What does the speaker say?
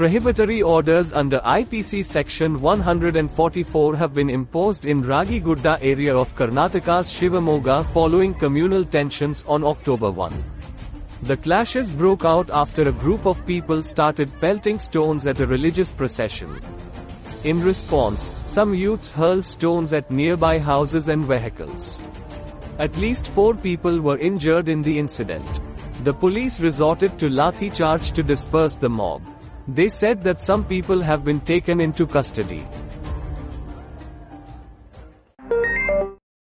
Prohibitory orders under IPC section 144 have been imposed in Ragigudda area of Karnataka's Shivamogga following communal tensions on October 1. The clashes broke out after a group of people started pelting stones at a religious procession. In response, some youths hurled stones at nearby houses and vehicles. At least four people were injured in the incident. The police resorted to lathi charge to disperse the mob. They said that some people have been taken into custody.